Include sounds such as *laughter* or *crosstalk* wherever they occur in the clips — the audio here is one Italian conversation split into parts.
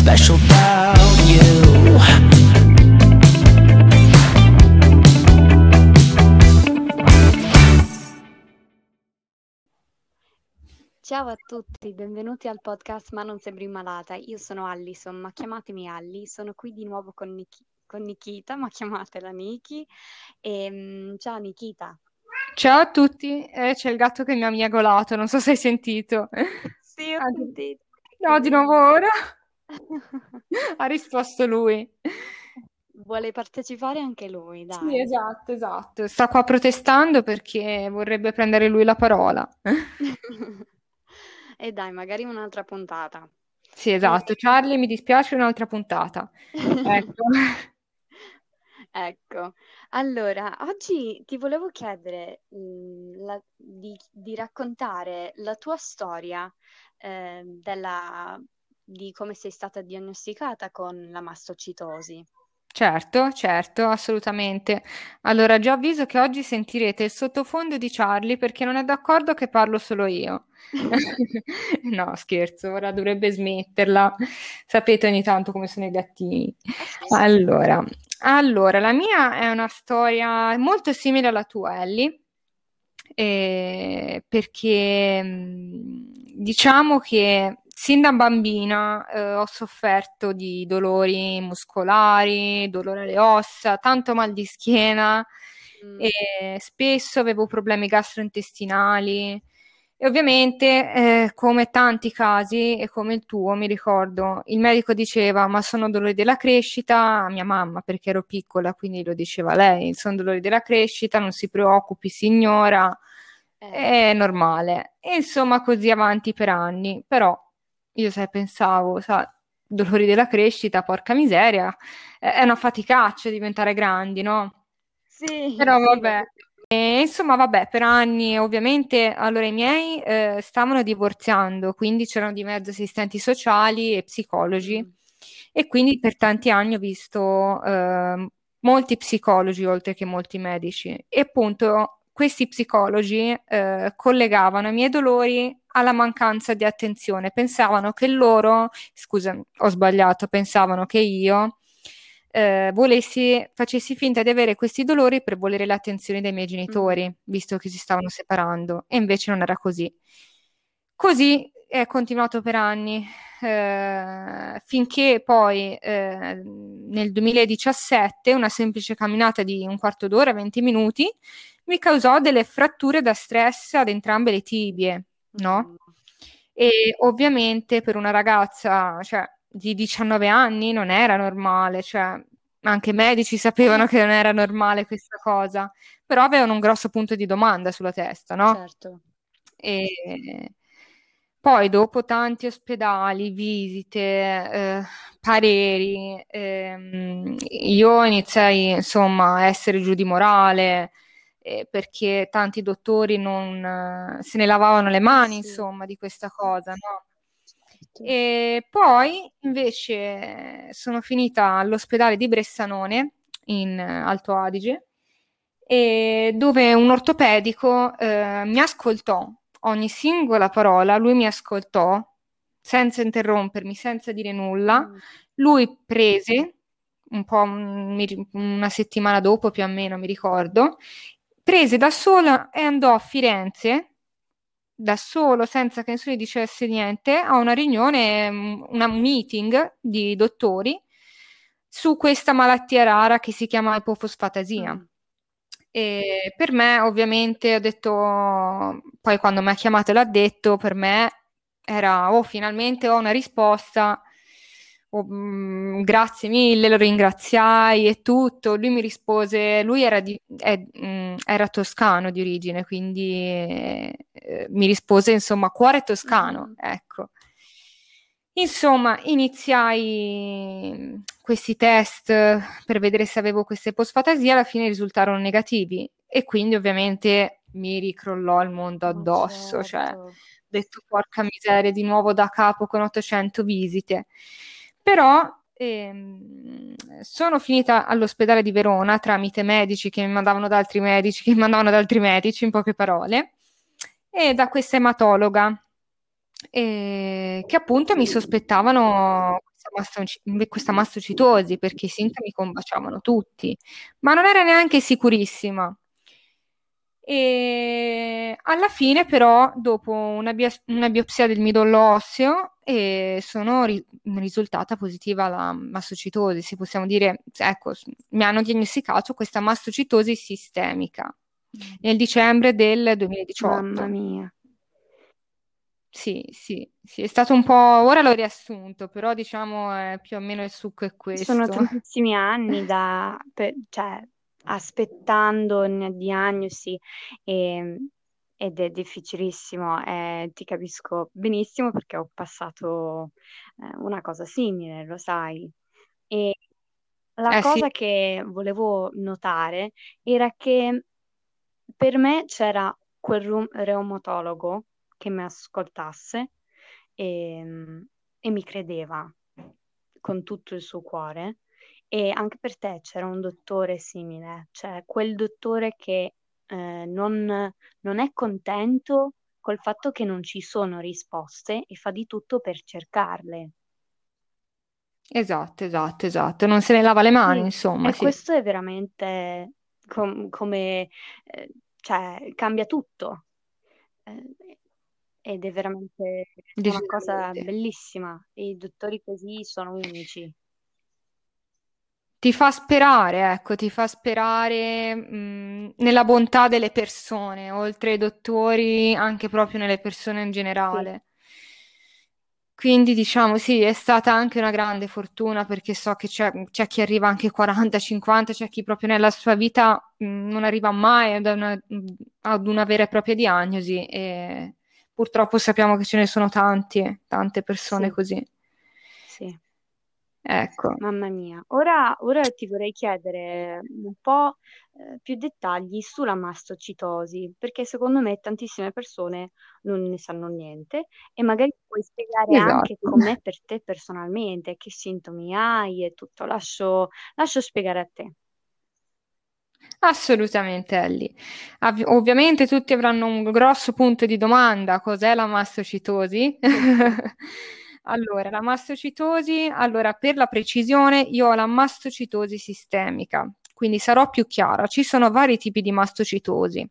special about you. Ciao a tutti, benvenuti al podcast Ma non sembri malata. Io sono Allison, ma chiamatemi Alli. Sono qui di nuovo con, Nik- con Nikita, ma chiamatela Niki. E, mm, ciao Nikita. Ciao a tutti, eh, c'è il gatto che mi ha miagolato, non so se hai sentito. Sì, ho *laughs* Ah, sentito. No, di nuovo ora. *laughs* Ha risposto lui. Vuole partecipare anche lui, Sì, dai. esatto, esatto. Sta qua protestando perché vorrebbe prendere lui la parola. *laughs* E dai, magari un'altra puntata. Sì, esatto. Charlie, mi dispiace, un'altra puntata. Ecco. *laughs* Ecco, allora, oggi ti volevo chiedere, mm, la- di, di raccontare la tua storia, eh, della- di come sei stata diagnosticata con la mastocitosi. Certo, certo, assolutamente. Allora, già avviso che oggi sentirete il sottofondo di Charlie perché non è d'accordo che parlo solo io. *laughs* No, scherzo, ora dovrebbe smetterla. Sapete ogni tanto come sono i gattini. Allora, allora, la mia è una storia molto simile alla tua, Ellie, eh, perché mh, diciamo che sin da bambina eh, ho sofferto di dolori muscolari, dolore alle ossa, tanto mal di schiena Mm, e spesso avevo problemi gastrointestinali. E ovviamente, eh, come tanti casi e come il tuo, mi ricordo, il medico diceva: Ma sono dolori della crescita, a mia mamma, perché ero piccola, quindi lo diceva lei: Sono dolori della crescita, non si preoccupi, signora, eh, è normale. E insomma, così avanti per anni. Però io, sai, pensavo, sai, dolori della crescita, porca miseria, è una faticaccia diventare grandi, no? Sì, Però *laughs* sì, vabbè. E, insomma, vabbè, per anni ovviamente, allora i miei eh, stavano divorziando, quindi c'erano di mezzo assistenti sociali e psicologi. Mm, e quindi per tanti anni ho visto ehm, molti psicologi oltre che molti medici. E appunto questi psicologi eh, collegavano i miei dolori alla mancanza di attenzione, pensavano che loro, scusa, ho sbagliato, pensavano che io eh, volessi, facessi finta di avere questi dolori per volere l'attenzione dei miei genitori, visto che si stavano separando, e invece non era così. Così è continuato per anni, eh, finché poi eh, nel 2017 una semplice camminata di un quarto d'ora, 20 minuti, mi causò delle fratture da stress ad entrambe le tibie, no? mm. E ovviamente per una ragazza, cioè, di 19 anni non era normale, cioè, anche i medici sapevano che non era normale questa cosa, però avevano un grosso punto di domanda sulla testa, no? Certo. E poi dopo tanti ospedali, visite, eh, pareri, ehm, io iniziai insomma a essere giù di morale eh, perché tanti dottori non eh, se ne lavavano le mani, Sì, insomma, di questa cosa, no? certo. E poi invece sono finita all'ospedale di Bressanone in eh, Alto Adige, dove un ortopedico eh, mi ascoltò ogni singola parola, lui mi ascoltò senza interrompermi, senza dire nulla. Mm, Lui prese un po' un- una settimana dopo, più o meno, mi ricordo, prese da sola e andò a Firenze da solo, senza che nessuno gli dicesse niente, a una riunione, mm, una un meeting di dottori su questa malattia rara che si chiama ipofosfatasia. mm. E per me, ovviamente, ho detto, poi quando mi ha chiamato e l'ha detto, per me era, oh, finalmente ho una risposta, oh, mm, grazie mille, lo ringraziai e tutto. Lui mi rispose, lui era, di- è- mm, era toscano di origine, quindi eh, mi rispose, insomma, cuore toscano, Mhm. ecco. Insomma, iniziai questi test per vedere se avevo queste postfatasie, alla fine risultarono negativi e quindi ovviamente mi ricrollò il mondo Ma addosso, cioè ho certo. detto porca miseria, di nuovo da capo con 800 visite. Però ehm, sono finita all'ospedale di Verona tramite medici che mi mandavano da altri medici, che mi mandavano da altri medici, in poche parole, e da questa ematologa eh, che appunto mi sospettavano questa mastocitosi perché i sintomi combaciavano tutti, ma non era neanche sicurissima. E alla fine, però, dopo una, bi- una biopsia del midollo osseo, eh, sono ri- risultata positiva la mastocitosi. Se possiamo dire, ecco, mi hanno diagnosticato questa mastocitosi sistemica nel dicembre del 2018. Mamma mia. Sì, sì, sì, è stato un po', ora l'ho riassunto, però diciamo è più o meno il succo è Sono questo. tantissimi anni da, per- cioè, aspettando una diagnosi e- ed è difficilissimo. eh, ti capisco benissimo perché ho passato eh, una cosa simile, lo sai. E la Eh sì, cosa che volevo notare era che per me c'era quel ru- reumatologo che mi ascoltasse e, e mi credeva con tutto il suo cuore. E anche per te c'era un dottore simile, cioè quel dottore che eh, non, non è contento col fatto che non ci sono risposte e fa di tutto per cercarle. esatto, esatto, esatto. Non se ne lava le mani, Sì, insomma, e sì. questo è veramente com- come, eh, cioè, cambia tutto. Eh, ed è veramente una cosa bellissima. I dottori così sono unici. Ti fa sperare, ecco, ti fa sperare mh, nella bontà delle persone, oltre ai dottori, anche proprio nelle persone in generale. Quindi diciamo sì, è stata anche una grande fortuna perché so che c'è, c'è chi arriva anche 40, 50, c'è chi proprio nella sua vita mh, non arriva mai ad una, ad una vera e propria diagnosi e purtroppo sappiamo che ce ne sono tanti, tante persone sì, così. sì. Ecco. Mamma mia, ora, ora ti vorrei chiedere un po' eh, più dettagli sulla mastocitosi, perché secondo me tantissime persone non ne sanno niente e magari puoi spiegare anche Esatto. com'è per te personalmente, che sintomi hai e tutto. Lascio, lascio spiegare a te. Assolutamente, Ellie. Av- ovviamente tutti avranno un grosso punto di domanda, cos'è la mastocitosi? *laughs* Allora, la mastocitosi, allora per la precisione, io ho la mastocitosi sistemica, quindi sarò più chiara. Ci sono vari tipi di mastocitosi.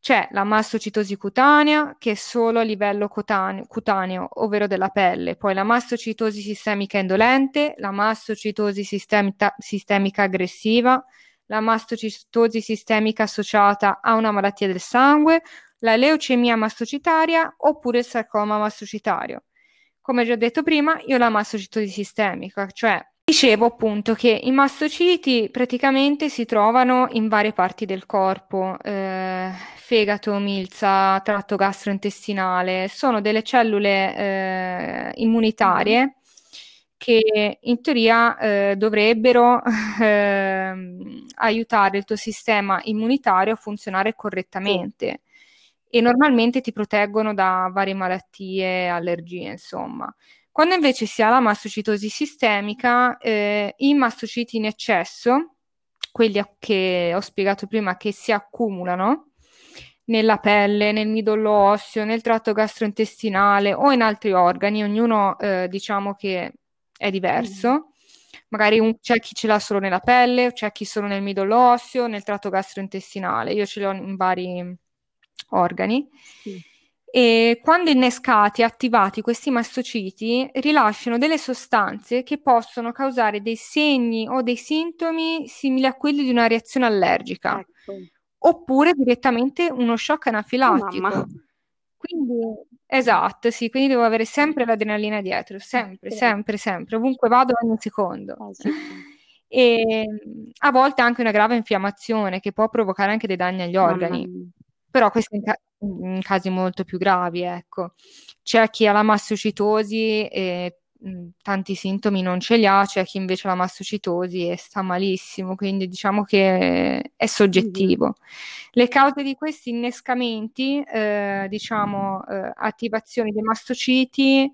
C'è la mastocitosi cutanea, che è solo a livello cutaneo, cutaneo, ovvero della pelle, poi la mastocitosi sistemica indolente, la mastocitosi sistemica, sistemica aggressiva, la mastocitosi sistemica associata a una malattia del sangue, la leucemia mastocitaria oppure il sarcoma mastocitario. Come già detto prima, io la mastocitosi sistemica, cioè dicevo appunto che i mastociti praticamente si trovano in varie parti del corpo, eh, fegato, milza, tratto gastrointestinale, sono delle cellule eh, immunitarie che in teoria eh, dovrebbero *laughs* ehm, aiutare il tuo sistema immunitario a funzionare correttamente e normalmente ti proteggono da varie malattie, allergie, insomma. Quando invece si ha la mastocitosi sistemica, eh, i mastociti in eccesso, quelli a- che ho spiegato prima, che si accumulano nella pelle, nel midollo osseo, nel tratto gastrointestinale o in altri organi, ognuno eh, diciamo che è diverso. Magari un- c'è chi ce l'ha solo nella pelle, c'è chi solo nel midollo osseo, nel tratto gastrointestinale. Io ce l'ho in vari organi. Sì. E quando innescati e attivati questi mastociti rilasciano delle sostanze che possono causare dei segni o dei sintomi simili a quelli di una reazione allergica, Ecco. oppure direttamente uno shock Oh anafilattico. Quindi, esatto, sì, quindi devo avere sempre l'adrenalina dietro, sempre, Sì. sempre, sempre, ovunque vado ogni secondo. Eh, sì. E a volte anche una grave infiammazione che può provocare anche dei danni agli organi. Però questo in, ca- in casi molto più gravi, ecco. C'è chi ha la mastocitosi e mh, tanti sintomi non ce li ha, c'è chi invece ha la mastocitosi e sta malissimo, quindi diciamo che è soggettivo. Le cause di questi innescamenti, eh, diciamo, eh, attivazioni dei mastociti,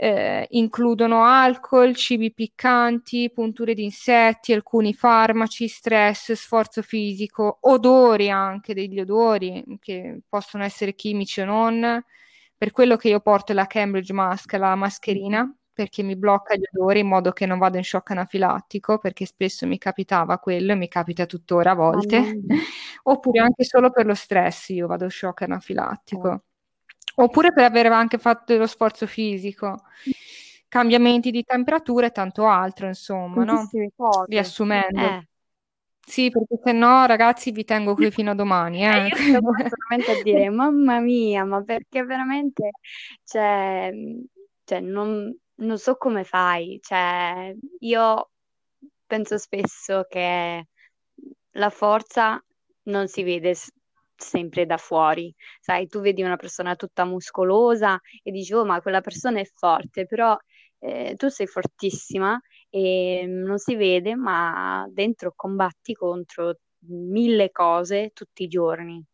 eh, includono alcol, cibi piccanti, punture di insetti, alcuni farmaci, stress, sforzo fisico, odori anche, degli odori che possono essere chimici o non. Per quello che io porto la Cambridge Mask, la mascherina, perché mi blocca gli odori in modo che non vado in shock anafilattico, perché spesso mi capitava quello e mi capita tuttora a volte, *laughs* oppure anche solo per lo stress io vado in shock anafilattico, oh. Oppure per aver anche fatto lo sforzo fisico, cambiamenti di temperatura e tanto altro, insomma, no? Riassumendo. Eh. Sì, perché se no, ragazzi, vi tengo qui *laughs* fino a domani. Eh, io sto solamente a dire, mamma mia, ma perché veramente, cioè, cioè non, non so come fai, cioè, io penso spesso che la forza non si vede sempre da fuori, sai, tu vedi una persona tutta muscolosa e dici, oh, ma quella persona è forte, però eh, tu sei fortissima e non si vede, ma dentro combatti contro mille cose tutti i giorni.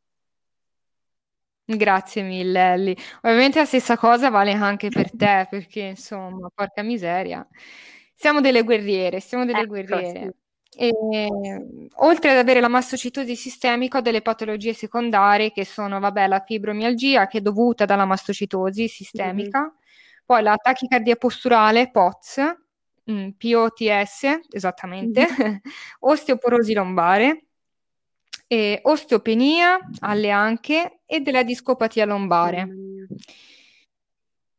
Grazie mille, Ellie. Ovviamente la stessa cosa vale anche per te, perché insomma, porca miseria. Siamo delle guerriere, siamo delle Ecco, guerriere. E, oltre ad avere la mastocitosi sistemica, ho delle patologie secondarie che sono, vabbè, la fibromialgia che è dovuta dalla mastocitosi sistemica, poi la tachicardia posturale, POTS, mm, POTS, esattamente, Mhm. *laughs* osteoporosi lombare, e osteopenia alle anche e della discopatia lombare.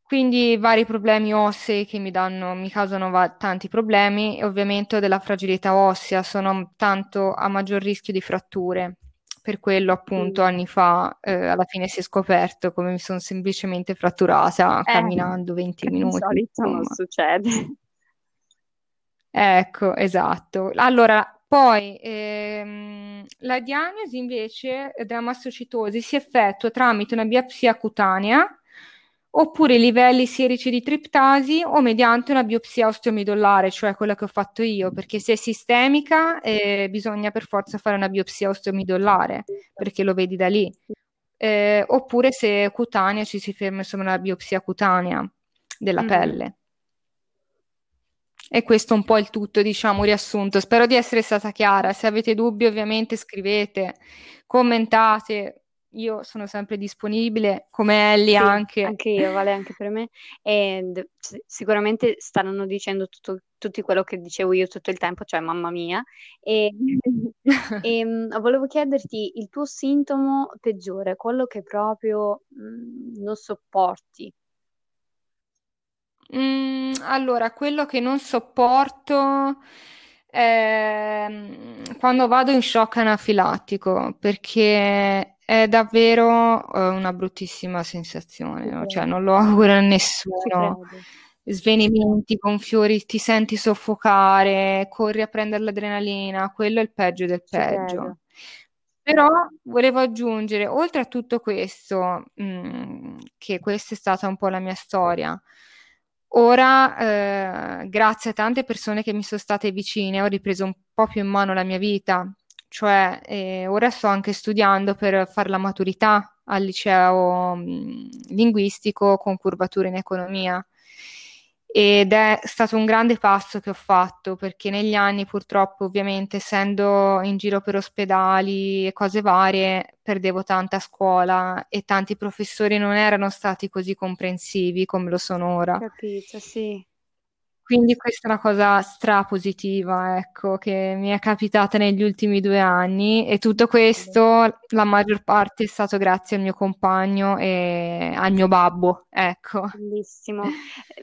Quindi vari problemi ossei che mi danno, mi causano va- tanti problemi e ovviamente ho della fragilità ossea, sono tanto a maggior rischio di fratture. Per quello, appunto, anni fa, eh, alla fine si è scoperto come mi sono semplicemente fratturata Eh, camminando 20 *laughs* di minuti, solito non insomma. succede. Ecco, esatto. Allora, poi ehm, la diagnosi invece della mastocitosi si effettua tramite una biopsia cutanea oppure i livelli sierici di triptasi o mediante una biopsia osteomidollare, cioè quella che ho fatto io, perché se è sistemica eh, bisogna per forza fare una biopsia osteomidollare, perché lo vedi da lì. Eh, oppure se è cutanea ci si ferma insomma una biopsia cutanea della mm. pelle. E questo è un po' il tutto, diciamo, riassunto. Spero di essere stata chiara. Se avete dubbi, ovviamente scrivete, commentate. Io sono sempre disponibile, come Ellie sì, anche. Anche io, vale anche per me. E sicuramente staranno dicendo tutto, tutto quello che dicevo io tutto il tempo, cioè mamma mia. E, *laughs* e um, volevo chiederti il tuo sintomo peggiore, quello che proprio mh, mm, non sopporti. Mm, allora, quello che non sopporto è mm, quando vado in shock anafilattico, perché è davvero eh, una bruttissima sensazione, no? Cioè non lo auguro a nessuno. Svenimenti, gonfiori, ti senti soffocare, corri a prendere l'adrenalina, quello è il peggio del peggio. Però volevo aggiungere, oltre a tutto questo, mh, mm, che questa è stata un po' la mia storia, Ora, eh, grazie a tante persone che mi sono state vicine, ho ripreso un po' più in mano la mia vita, cioè eh, ora sto anche studiando per fare la maturità al liceo mm, linguistico con curvatura in economia ed è stato un grande passo che ho fatto perché negli anni purtroppo ovviamente essendo in giro per ospedali e cose varie perdevo tanta scuola e tanti professori non erano stati così comprensivi come lo sono ora. Capito, sì. Quindi questa è una cosa strapositiva, ecco, che mi è capitata negli ultimi due anni e tutto questo, la maggior parte è stato grazie al mio compagno e al mio babbo, ecco. Bellissimo.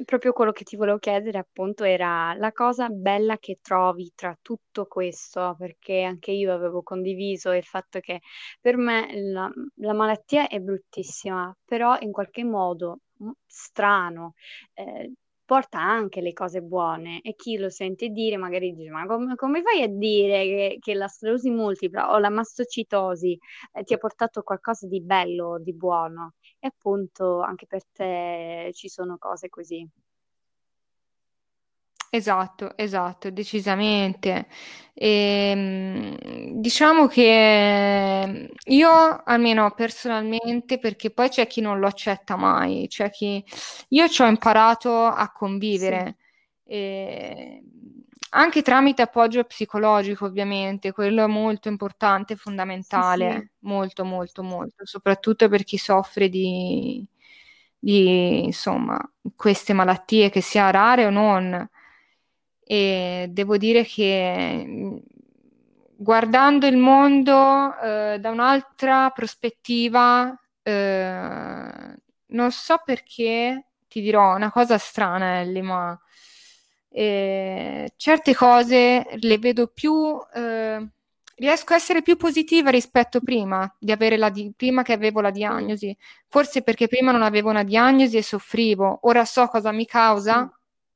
Proprio quello che ti volevo chiedere, appunto, era la cosa bella che trovi tra tutto questo, perché anche io avevo condiviso il fatto che per me la, la malattia è bruttissima, però in qualche modo mm, strano. Eh, porta anche le cose buone e chi lo sente dire magari dice ma come, come fai a dire che, che, la sclerosi multipla o la mastocitosi eh, ti ha portato qualcosa di bello, di buono e appunto anche per te ci sono cose così. Esatto, esatto, decisamente. Ehm, diciamo che io, almeno personalmente, perché poi c'è chi non lo accetta mai, c'è chi... Io ci ho imparato a convivere, sì. e, anche tramite appoggio psicologico, ovviamente, quello è molto importante, fondamentale, sì, sì. molto, molto, molto, soprattutto per chi soffre di di insomma queste malattie, che sia rare o non. E devo dire che guardando il mondo eh, da un'altra prospettiva, eh, non so perché ti dirò una cosa strana, Ellie, ma eh, certe cose le vedo più eh, riesco a essere più positiva rispetto prima, di avere la di- prima che avevo la diagnosi. Forse perché prima non avevo una diagnosi e soffrivo, ora so cosa mi causa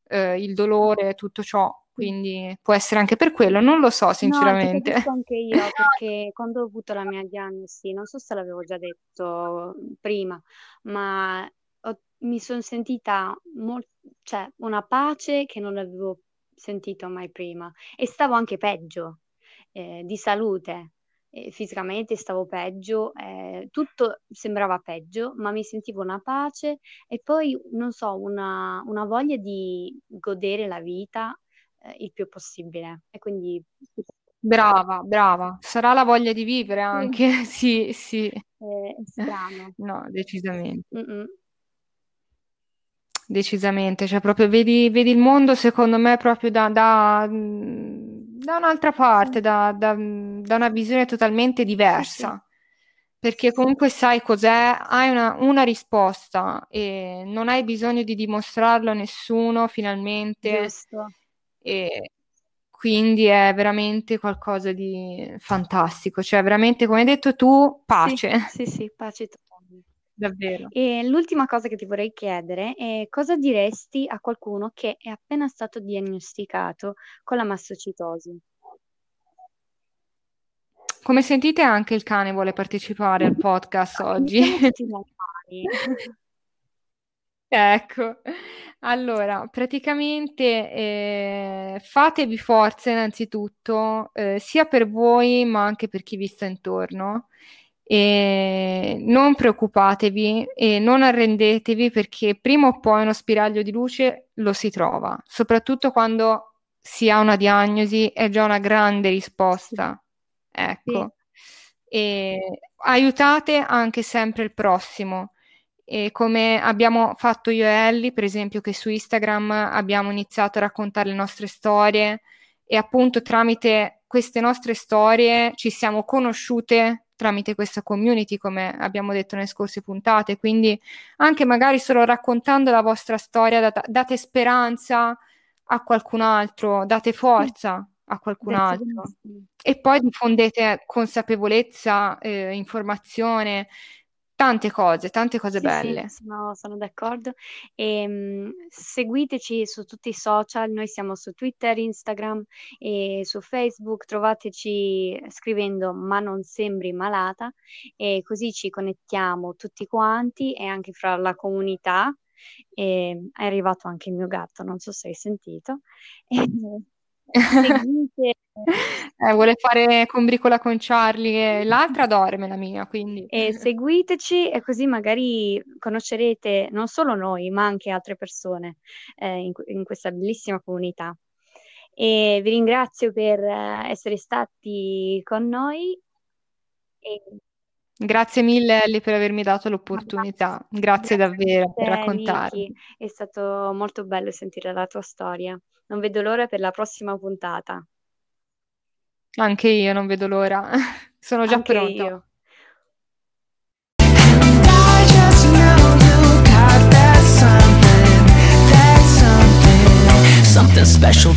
eh, il dolore, tutto ciò. Quindi può essere anche per quello, non lo so sinceramente. No, anche *laughs* io, perché quando ho avuto la mia diagnosi, non so se l'avevo già detto prima, ma ho, mi sono sentita molto, cioè, una pace che non avevo sentito mai prima e stavo anche peggio eh, di salute. Eh, fisicamente stavo peggio, eh, tutto sembrava peggio, ma mi sentivo una pace e poi, non so, una, una voglia di godere la vita eh, il più possibile. E quindi... Brava, brava. Sarà la voglia di vivere anche, *laughs* sì, sì. È strano. *laughs* No, decisamente. Mm-mm. Decisamente, cioè proprio vedi, vedi il mondo secondo me proprio da, da da un'altra parte, da, da, da una visione totalmente diversa. Perché comunque sai cos'è, hai una, una, risposta e non hai bisogno di dimostrarlo a nessuno finalmente. Giusto. E quindi è veramente qualcosa di fantastico. Cioè, veramente, come hai detto tu, pace. Sì, sì, sì pace Davvero. E l'ultima cosa che ti vorrei chiedere è cosa diresti a qualcuno che è appena stato diagnosticato con la mastocitosi? Come sentite anche il cane vuole partecipare al podcast oggi. *laughs* Ecco, allora, praticamente eh, fatevi forza innanzitutto, eh, sia per voi ma anche per chi vi sta intorno e non preoccupatevi e non arrendetevi perché prima o poi uno spiraglio di luce lo si trova, soprattutto quando si ha una diagnosi, è già una grande risposta. Ecco. E aiutate anche sempre il prossimo. E come abbiamo fatto io e Ellie, per esempio, che su Instagram abbiamo iniziato a raccontare le nostre storie e appunto tramite queste nostre storie ci siamo conosciute tramite questa community, come abbiamo detto nelle scorse puntate. Quindi anche magari solo raccontando la vostra storia, data, date speranza a qualcun altro, date forza a qualcun altro. E poi diffondete consapevolezza, eh, informazione, tante cose, tante cose sì, belle. Sì, sono, sono d'accordo. E, um, seguiteci su tutti i social, noi siamo su Twitter, Instagram e su Facebook, trovateci scrivendo ma non sembri malata e così ci connettiamo tutti quanti e anche fra la comunità. E è arrivato anche il mio gatto, non so se hai sentito. *laughs* *laughs* Seguite eh, vuole fare combricola con Charlie e l'altra dorme la mia, quindi... E seguiteci e così magari conoscerete non solo noi, ma anche altre persone eh, in, in, questa bellissima comunità. E vi ringrazio per uh, essere stati con noi. E... Grazie mille Ellie per avermi dato l'opportunità, grazie, grazie davvero per raccontarmi. È stato molto bello sentire la tua storia. Non vedo l'ora per la prossima puntata. Anche io non vedo l'ora. *laughs* Sono già Anche pronta. io. something special